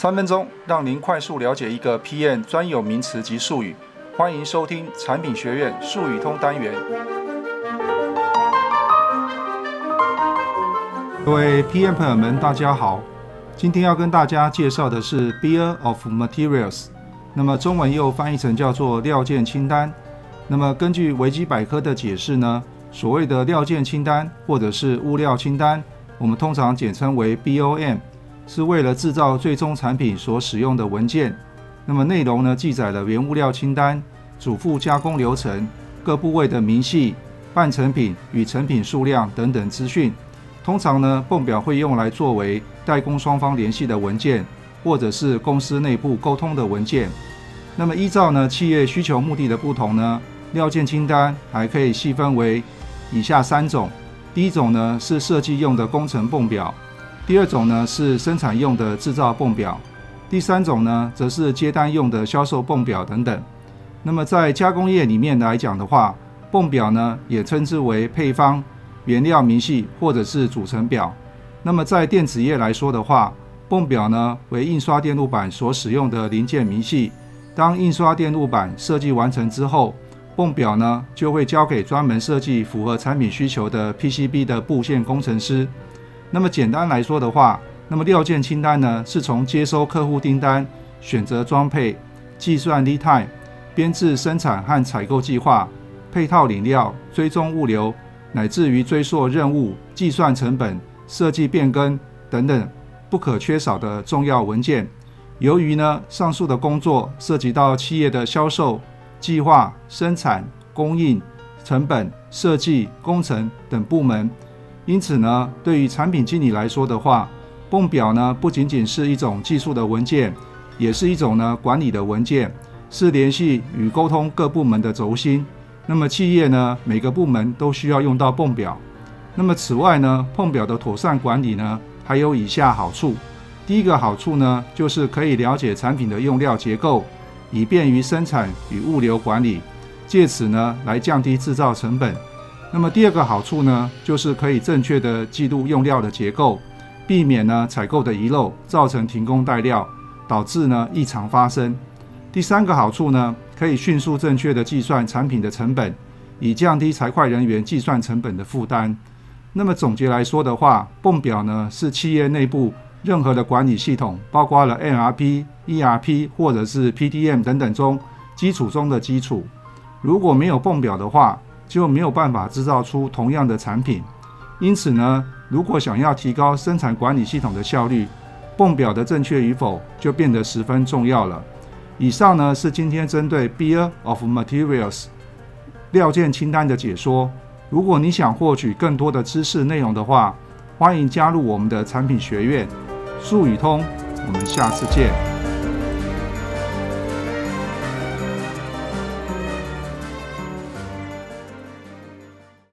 三分钟让您快速了解一个 PM 专有名词及术语。欢迎收听产品学院术语通单元。各位 PM 朋友们，大家好。今天要跟大家介绍的是 Bill of Materials，那么中文又翻译成叫做料件清单。那么根据维基百科的解释呢，所谓的料件清单或者是物料清单，我们通常简称为 BOM，是为了制造最终产品所使用的文件。那么内容呢，记载了原物料清单、主副加工流程、各部位的明细、半成品与成品数量等等资讯。通常呢，泵表会用来作为代工双方联系的文件，或者是公司内部沟通的文件。那么依照呢企业需求目的的不同呢，料件清单还可以细分为以下三种。第一种呢是设计用的工程泵表，第二种呢是生产用的制造泵表，第三种呢则是接单用的销售泵表等等。那么在加工业里面来讲的话，泵表呢也称之为配方。原料明细或者是组成表。那么在电子业来说的话，泵表呢为印刷电路板所使用的零件明细。当印刷电路板设计完成之后，泵表呢就会交给专门设计符合产品需求的 PCB 的布线工程师。那么简单来说的话，那么料件清单呢是从接收客户订单、选择装配、计算 lead time、编制生产和采购计划、配套领料、追踪物流。乃至于追溯任务、计算成本、设计变更等等不可缺少的重要文件。由于呢，上述的工作涉及到企业的销售、计划、生产、供应、成本、设计、工程等部门，因此呢，对于产品经理来说的话，泵表呢不仅仅是一种技术的文件，也是一种呢管理的文件，是联系与沟通各部门的轴心。那么企业呢，每个部门都需要用到泵表。那么此外呢，泵表的妥善管理呢，还有以下好处。第一个好处呢，就是可以了解产品的用料结构，以便于生产与物流管理，借此呢来降低制造成本。那么第二个好处呢，就是可以正确的记录用料的结构，避免呢采购的遗漏，造成停工待料，导致呢异常发生。第三个好处呢，可以迅速正确的计算产品的成本，以降低财会人员计算成本的负担。那么总结来说的话，泵表呢是企业内部任何的管理系统，包括了 MRP、ERP 或者是 PDM 等等中基础中的基础。如果没有泵表的话，就没有办法制造出同样的产品。因此呢，如果想要提高生产管理系统的效率，泵表的正确与否就变得十分重要了。以上呢是今天针对 Bill of Materials 料件清单的解说。如果你想获取更多的知识内容的话，欢迎加入我们的产品学院术语通。我们下次见。